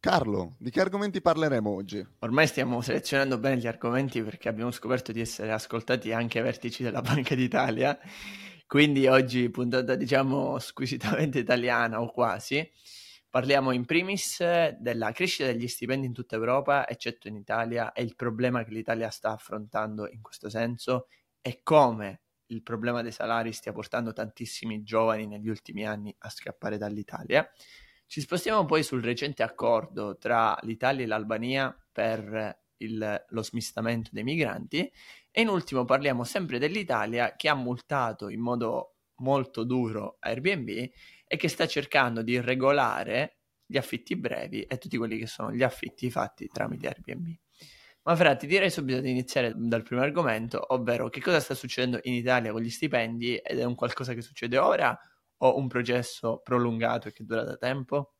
Carlo, di che argomenti parleremo oggi? Ormai stiamo selezionando bene gli argomenti perché abbiamo scoperto di essere ascoltati anche ai vertici della Banca d'Italia, quindi oggi puntata diciamo squisitamente italiana o quasi. Parliamo in primis della crescita degli stipendi in tutta Europa, eccetto in Italia, e il problema che l'Italia sta affrontando in questo senso e come il problema dei salari stia portando tantissimi giovani negli ultimi anni a scappare dall'Italia. Ci spostiamo poi sul recente accordo tra l'Italia e l'Albania per il, lo smistamento dei migranti e in ultimo parliamo sempre dell'Italia che ha multato in modo molto duro Airbnb e che sta cercando di regolare gli affitti brevi e tutti quelli che sono gli affitti fatti tramite Airbnb. Ma Fra, ti direi subito di iniziare dal primo argomento, ovvero che cosa sta succedendo in Italia con gli stipendi ed è un qualcosa che succede ora o un processo prolungato e che dura da tempo?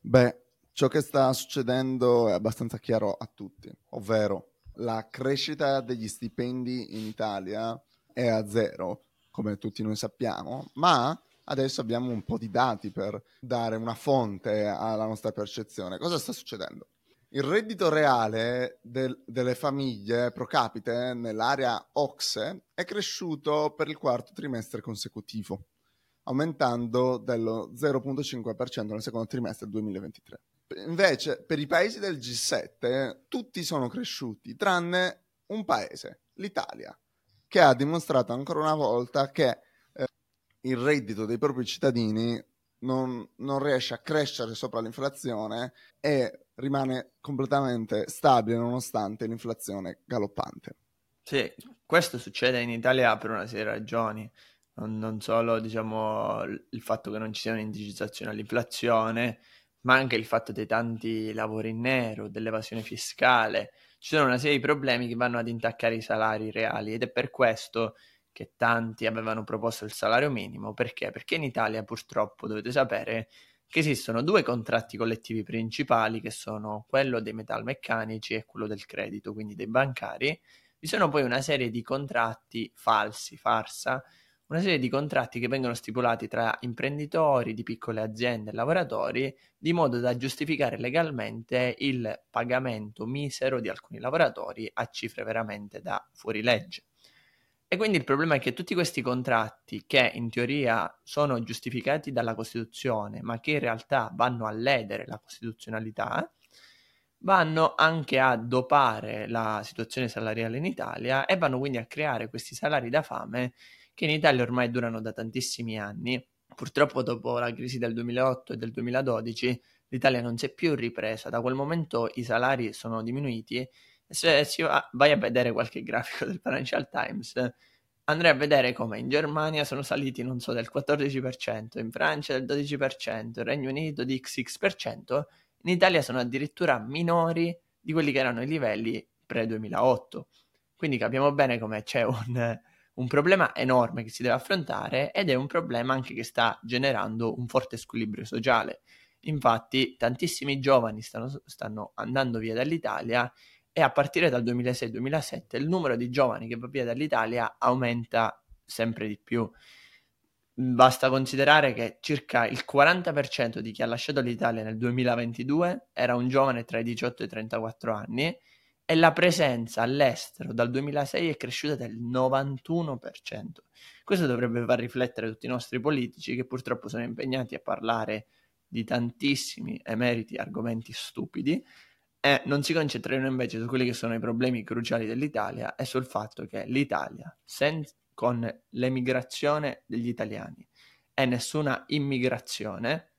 Beh, ciò che sta succedendo è abbastanza chiaro a tutti, ovvero la crescita degli stipendi in Italia è a zero, come tutti noi sappiamo, ma adesso abbiamo un po' di dati per dare una fonte alla nostra percezione. Cosa sta succedendo? Il reddito reale del, delle famiglie pro capite nell'area OXE è cresciuto per il quarto trimestre consecutivo aumentando dello 0,5% nel secondo trimestre del 2023. Invece, per i paesi del G7, tutti sono cresciuti, tranne un paese, l'Italia, che ha dimostrato ancora una volta che eh, il reddito dei propri cittadini non, non, riesce a crescere sopra l'inflazione e rimane completamente stabile nonostante l'inflazione galoppante. Sì, questo succede in Italia per una serie di ragioni non, non solo diciamo, il fatto che non ci sia un'indicizzazione all'inflazione, ma anche il fatto dei tanti lavori in nero, dell'evasione fiscale. Ci sono una serie di problemi che vanno ad intaccare i salari reali ed è per questo che tanti avevano proposto il salario minimo. Perché? Perché in Italia purtroppo dovete sapere che esistono due contratti collettivi principali che sono quello dei metalmeccanici e quello del credito, quindi dei bancari. Vi sono poi una serie di contratti falsi, farsa, una serie di contratti che vengono stipulati tra imprenditori di piccole aziende e lavoratori di modo da giustificare legalmente il pagamento misero di alcuni lavoratori a cifre veramente da fuorilegge. E quindi il problema è che tutti questi contratti, che in teoria sono giustificati dalla Costituzione, ma che in realtà vanno a ledere la costituzionalità, vanno anche a dopare la situazione salariale in Italia e vanno quindi a creare questi salari da fame che in Italia ormai durano da tantissimi anni. Purtroppo dopo la crisi del 2008 e del 2012 l'Italia non si è più ripresa, da quel momento i salari sono diminuiti se va, vai a vedere qualche grafico del Financial Times andrei a vedere come in Germania sono saliti, non so, del 14%, in Francia del 12%, in Regno Unito di XX%, in Italia sono addirittura minori di quelli che erano i livelli pre-2008. Quindi capiamo bene come c'è un, un problema enorme che si deve affrontare ed è un problema anche che sta generando un forte squilibrio sociale. Infatti tantissimi giovani stanno, stanno andando via dall'Italia e a partire dal 2006-2007 il numero di giovani che va via dall'Italia aumenta sempre di più. Basta considerare che circa il 40% di chi ha lasciato l'Italia nel 2022 era un giovane tra i 18 e i 34 anni e la presenza all'estero dal 2006 è cresciuta del 91%. Questo dovrebbe far riflettere tutti i nostri politici che purtroppo sono impegnati a parlare di tantissimi emeriti argomenti stupidi e non si concentrano invece su quelli che sono i problemi cruciali dell'Italia e sul fatto che l'Italia, sen- con l'emigrazione degli italiani e nessuna immigrazione,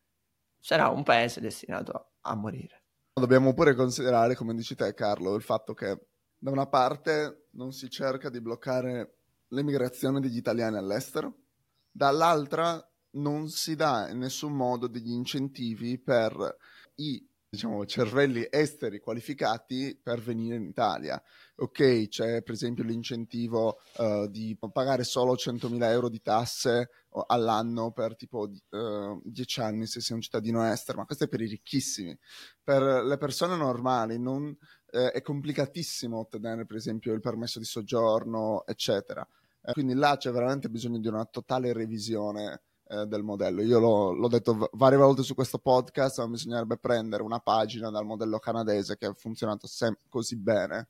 sarà un paese destinato a morire. Dobbiamo pure considerare, come dici te Carlo, il fatto che da una parte non si cerca di bloccare l'emigrazione degli italiani all'estero, dall'altra non si dà in nessun modo degli incentivi per i diciamo, cervelli esteri qualificati per venire in Italia. Ok, c'è per esempio l'incentivo uh, di pagare solo 100.000 euro di tasse all'anno per tipo uh, 10 anni se sei un cittadino estero, ma questo è per i ricchissimi. Per le persone normali non, eh, è complicatissimo ottenere per esempio il permesso di soggiorno, eccetera. Eh, quindi là c'è veramente bisogno di una totale revisione eh, del modello. Io l'ho, l'ho detto varie volte su questo podcast, ma bisognerebbe prendere una pagina dal modello canadese che ha funzionato sem- così bene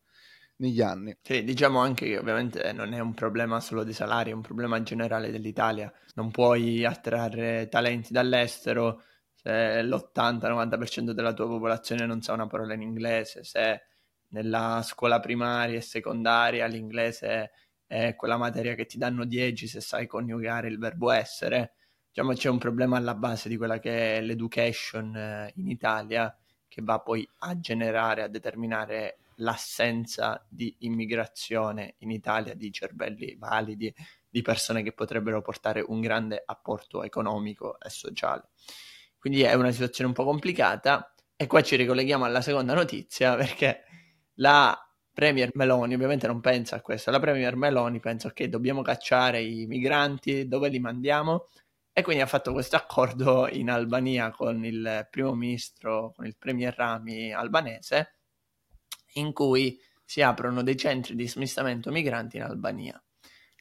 negli anni. Sì, diciamo anche che ovviamente non è un problema solo di salari, è un problema generale dell'Italia. Non puoi attrarre talenti dall'estero se l'80-90% della tua popolazione non sa una parola in inglese, se nella scuola primaria e secondaria l'inglese è quella materia che ti danno 10 se sai coniugare il verbo essere diciamo c'è un problema alla base di quella che è l'education eh, in Italia che va poi a generare, a determinare l'assenza di immigrazione in Italia di cervelli validi, di persone che potrebbero portare un grande apporto economico e sociale. Quindi è una situazione un po' complicata e qua ci ricolleghiamo alla seconda notizia perché la Premier Meloni ovviamente non pensa a questo, la Premier Meloni pensa che dobbiamo cacciare i migranti, dove li mandiamo? E quindi ha fatto questo accordo in Albania con il primo ministro, con il premier Rami albanese, in cui si aprono dei centri di smistamento migranti in Albania.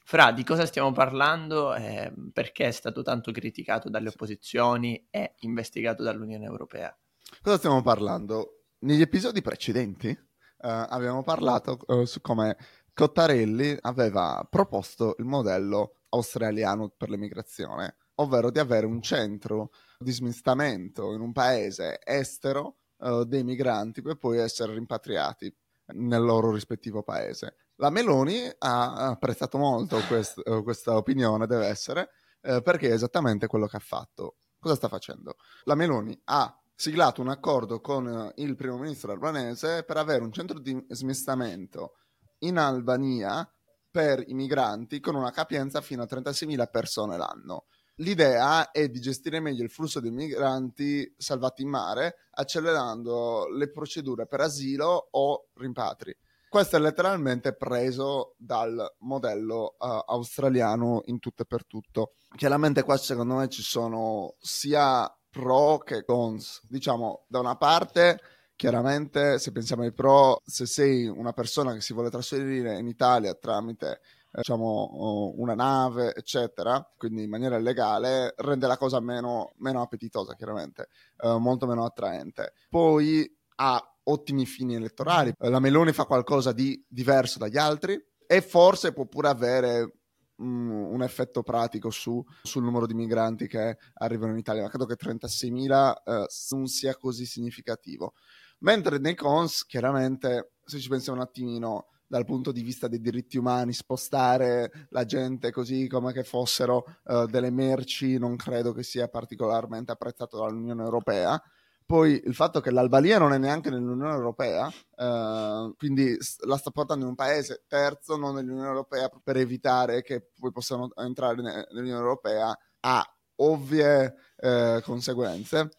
Fra, di cosa stiamo parlando? Eh, perché è stato tanto criticato dalle opposizioni e investigato dall'Unione Europea? Cosa stiamo parlando? Negli episodi precedenti eh, abbiamo parlato eh, su come Cottarelli aveva proposto il modello australiano per l'emigrazione ovvero di avere un centro di smistamento in un paese estero uh, dei migranti per poi essere rimpatriati nel loro rispettivo paese. La Meloni ha apprezzato molto quest- uh, questa opinione, deve essere, uh, perché è esattamente quello che ha fatto. Cosa sta facendo? La Meloni ha siglato un accordo con il primo ministro albanese per avere un centro di smistamento in Albania per i migranti con una capienza fino a 36.000 persone l'anno. L'idea è di gestire meglio il flusso dei migranti salvati in mare, accelerando le procedure per asilo o rimpatri. Questo è letteralmente preso dal modello uh, australiano in tutto e per tutto. Chiaramente qua secondo me ci sono sia pro che cons. Diciamo, da una parte, chiaramente se pensiamo ai pro, se sei una persona che si vuole trasferire in Italia tramite diciamo, una nave, eccetera, quindi in maniera legale, rende la cosa meno, meno appetitosa, chiaramente, eh, molto meno attraente. Poi ha ottimi fini elettorali, la Meloni fa qualcosa di diverso dagli altri e forse può pure avere mm, un effetto pratico su, sul numero di migranti che arrivano in Italia, ma credo che 36.000 eh, non sia così significativo. Mentre nei cons, chiaramente, se ci pensiamo un attimino, dal punto di vista dei diritti umani, spostare la gente così come che fossero uh, delle merci, non credo che sia particolarmente apprezzato dall'Unione Europea. Poi il fatto che l'Albania non è neanche nell'Unione Europea, uh, quindi la sta portando in un paese terzo, non nell'Unione Europea, per evitare che poi possano entrare nell'Unione Europea, ha ovvie uh, conseguenze.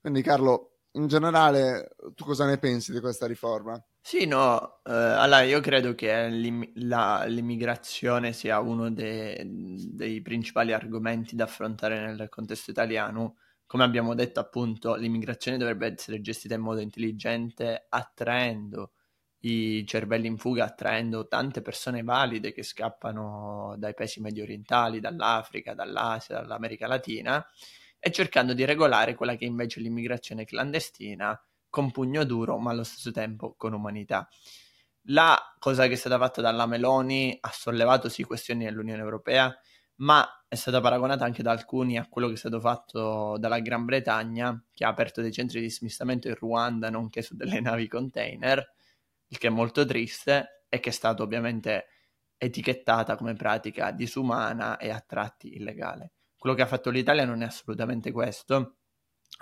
Quindi Carlo, in generale, tu cosa ne pensi di questa riforma? Sì, no, eh, allora io credo che l'im- la- l'immigrazione sia uno de- dei principali argomenti da affrontare nel contesto italiano. Come abbiamo detto, appunto, l'immigrazione dovrebbe essere gestita in modo intelligente, attraendo i cervelli in fuga, attraendo tante persone valide che scappano dai paesi medio orientali, dall'Africa, dall'Asia, dall'America Latina e cercando di regolare quella che invece è l'immigrazione clandestina con pugno duro, ma allo stesso tempo con umanità. La cosa che è stata fatta dalla Meloni ha sollevato sì questioni nell'Unione Europea, ma è stata paragonata anche da alcuni a quello che è stato fatto dalla Gran Bretagna, che ha aperto dei centri di smistamento in Ruanda, nonché su delle navi container, il che è molto triste e che è stato ovviamente etichettata come pratica disumana e a tratti illegale. Quello che ha fatto l'Italia non è assolutamente questo.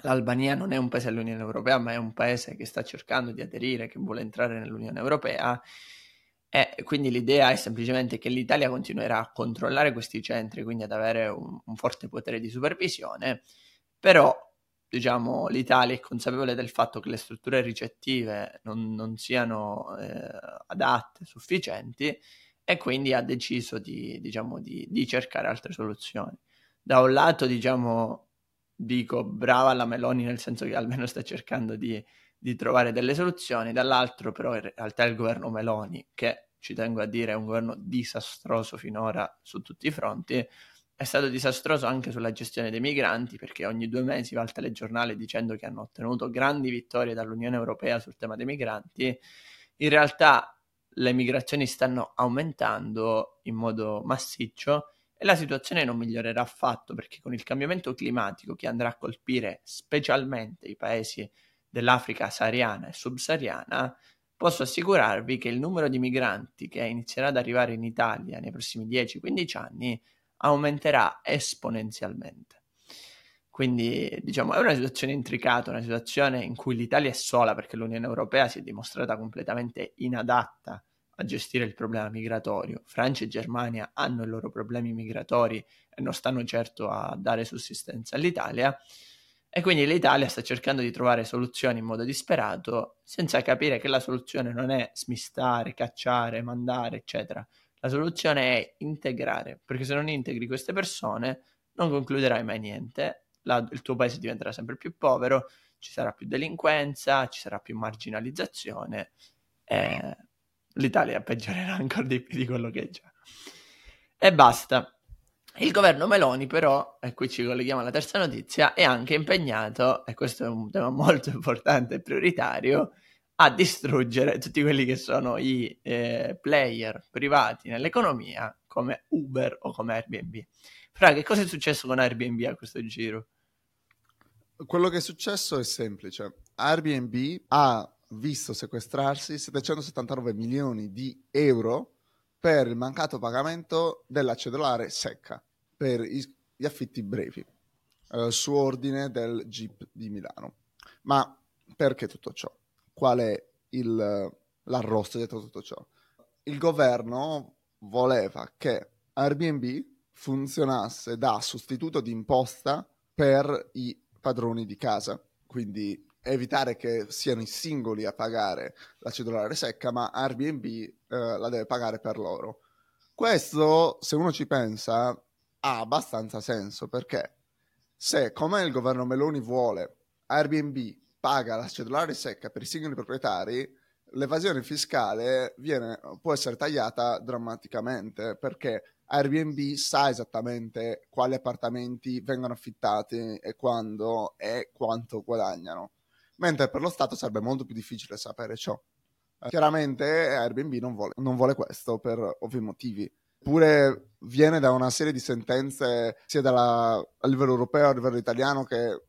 L'Albania non è un paese dell'Unione Europea, ma è un paese che sta cercando di aderire, che vuole entrare nell'Unione Europea. E quindi l'idea è semplicemente che l'Italia continuerà a controllare questi centri, quindi ad avere un, un forte potere di supervisione, però diciamo, l'Italia è consapevole del fatto che le strutture ricettive non, non siano eh, adatte, sufficienti, e quindi ha deciso di, diciamo, di, di, cercare altre soluzioni. Da un lato, diciamo, dico brava la Meloni, nel senso che almeno sta cercando di, di trovare delle soluzioni, dall'altro però in realtà il governo Meloni, che ci tengo a dire è un governo disastroso finora su tutti i fronti, è stato disastroso anche sulla gestione dei migranti perché ogni due mesi va al telegiornale dicendo che hanno ottenuto grandi vittorie dall'Unione Europea sul tema dei migranti. In realtà le migrazioni stanno aumentando in modo massiccio e la situazione non migliorerà affatto perché con il cambiamento climatico che andrà a colpire specialmente i paesi dell'Africa sahariana e subsahariana, posso assicurarvi che il numero di migranti che inizierà ad arrivare in Italia nei prossimi 10-15 anni aumenterà esponenzialmente. Quindi, diciamo, è una situazione intricata, una situazione in cui l'Italia è sola perché l'Unione Europea si è dimostrata completamente inadatta a gestire il problema migratorio. Francia e Germania hanno i loro problemi migratori e non stanno certo a dare sussistenza all'Italia. E quindi l'Italia sta cercando di trovare soluzioni in modo disperato, senza capire che la soluzione non è smistare, cacciare, mandare, eccetera. La soluzione è integrare, perché se non integri queste persone non concluderai mai niente, la, il tuo paese diventerà sempre più povero, ci sarà più delinquenza, ci sarà più marginalizzazione e l'Italia peggiorerà ancora di più di quello che è già. E basta. Il governo Meloni però, e qui ci colleghiamo alla terza notizia, è anche impegnato, e questo è un tema molto importante e prioritario, a distruggere tutti quelli che sono i eh, player privati nell'economia come Uber o come Airbnb. Fra, che cosa è successo con Airbnb a questo giro? Quello che è successo è semplice. Airbnb ha visto sequestrarsi 779 milioni di euro per il mancato pagamento della cedolare secca per gli affitti brevi, eh, su ordine del GIP di Milano. Ma perché tutto ciò? qual è il, l'arrosto dietro tutto ciò. Il governo voleva che Airbnb funzionasse da sostituto di imposta per i padroni di casa, quindi evitare che siano i singoli a pagare la cedolare secca, ma Airbnb eh, la deve pagare per loro. Questo, se uno ci pensa, ha abbastanza senso perché se, come il governo Meloni vuole, Airbnb paga la cedolare secca per i singoli proprietari, l'evasione fiscale viene, può essere tagliata drammaticamente perché Airbnb sa esattamente quali appartamenti vengono affittati e quando e quanto guadagnano, mentre per lo Stato sarebbe molto più difficile sapere ciò. Chiaramente Airbnb non vuole, non vuole questo per ovvi motivi. Eppure viene da una serie di sentenze sia dalla, a livello europeo a livello italiano che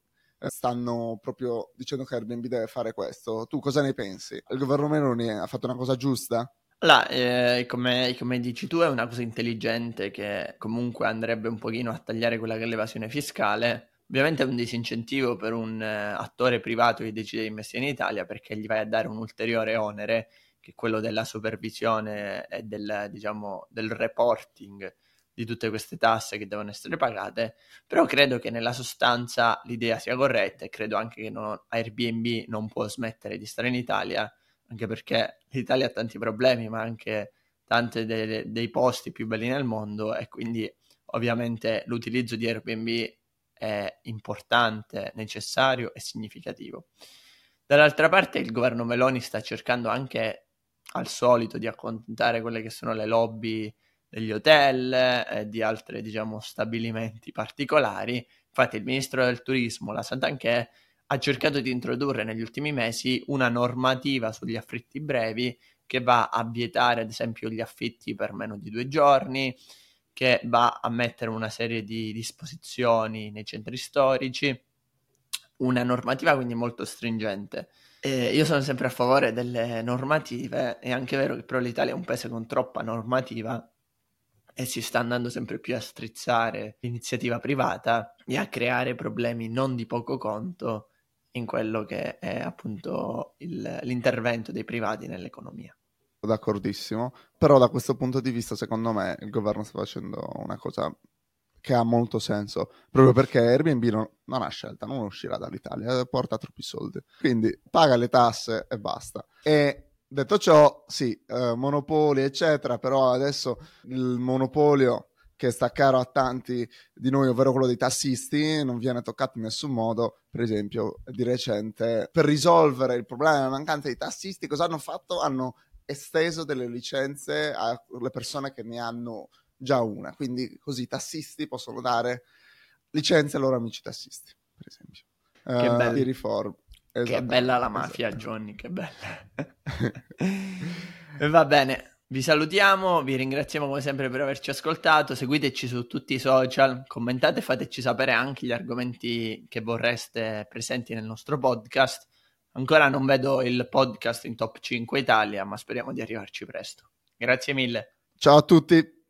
stanno proprio dicendo che Airbnb deve fare questo. Tu cosa ne pensi? Il governo Meloni ha fatto una cosa giusta? Allora, eh, come, come, dici tu, è una cosa intelligente che comunque andrebbe un pochino a tagliare quella che è l'evasione fiscale. Ovviamente è un disincentivo per un eh, attore privato che decide di investire in Italia perché gli vai a dare un ulteriore onere, che è quello della supervisione e del, diciamo, del reporting di tutte queste tasse che devono essere pagate, però credo che nella sostanza l'idea sia corretta e credo anche che non, Airbnb non può smettere di stare in Italia, anche perché l'Italia ha tanti problemi, ma anche tanti dei, dei posti più belli nel mondo e quindi ovviamente l'utilizzo di Airbnb è importante, necessario e significativo. Dall'altra parte il governo Meloni sta cercando anche al solito di accontentare quelle che sono le lobby degli hotel e di altri, diciamo, stabilimenti particolari. Infatti il ministro del turismo, la Santanchè, ha cercato di introdurre negli ultimi mesi una normativa sugli affitti brevi che va a vietare, ad esempio, gli affitti per meno di due giorni, che va a mettere una serie di disposizioni nei centri storici, una normativa quindi molto stringente. Eh, io sono sempre a favore delle normative, è anche vero che però l'Italia è un paese con troppa normativa e si sta andando sempre più a strizzare l'iniziativa privata e a creare problemi non di poco conto in quello che è appunto il, l'intervento dei privati nell'economia. D'accordissimo, però da questo punto di vista secondo me il governo sta facendo una cosa che ha molto senso, proprio perché Airbnb non, non ha scelta, non uscirà dall'Italia, porta troppi soldi. Quindi paga le tasse e basta. E detto ciò, sì, eh, monopoli, eccetera, però adesso il monopolio che sta caro a tanti di noi, ovvero quello dei tassisti, non viene toccato in nessun modo. Per esempio, di recente, per risolvere il problema della mancanza di tassisti, cosa hanno fatto? Hanno esteso delle licenze alle persone che ne hanno già una. Quindi così i tassisti possono dare licenze ai loro amici tassisti, per esempio. Che uh, bello. Di riforma. Che bella la mafia, Johnny, che bella. Va bene, vi salutiamo, vi ringraziamo come sempre per averci ascoltato, seguiteci su tutti i social, commentate, fateci sapere anche gli argomenti che vorreste presenti nel nostro podcast. Ancora non vedo il podcast in top 5 Italia, ma speriamo di arrivarci presto. Grazie mille. Ciao a tutti.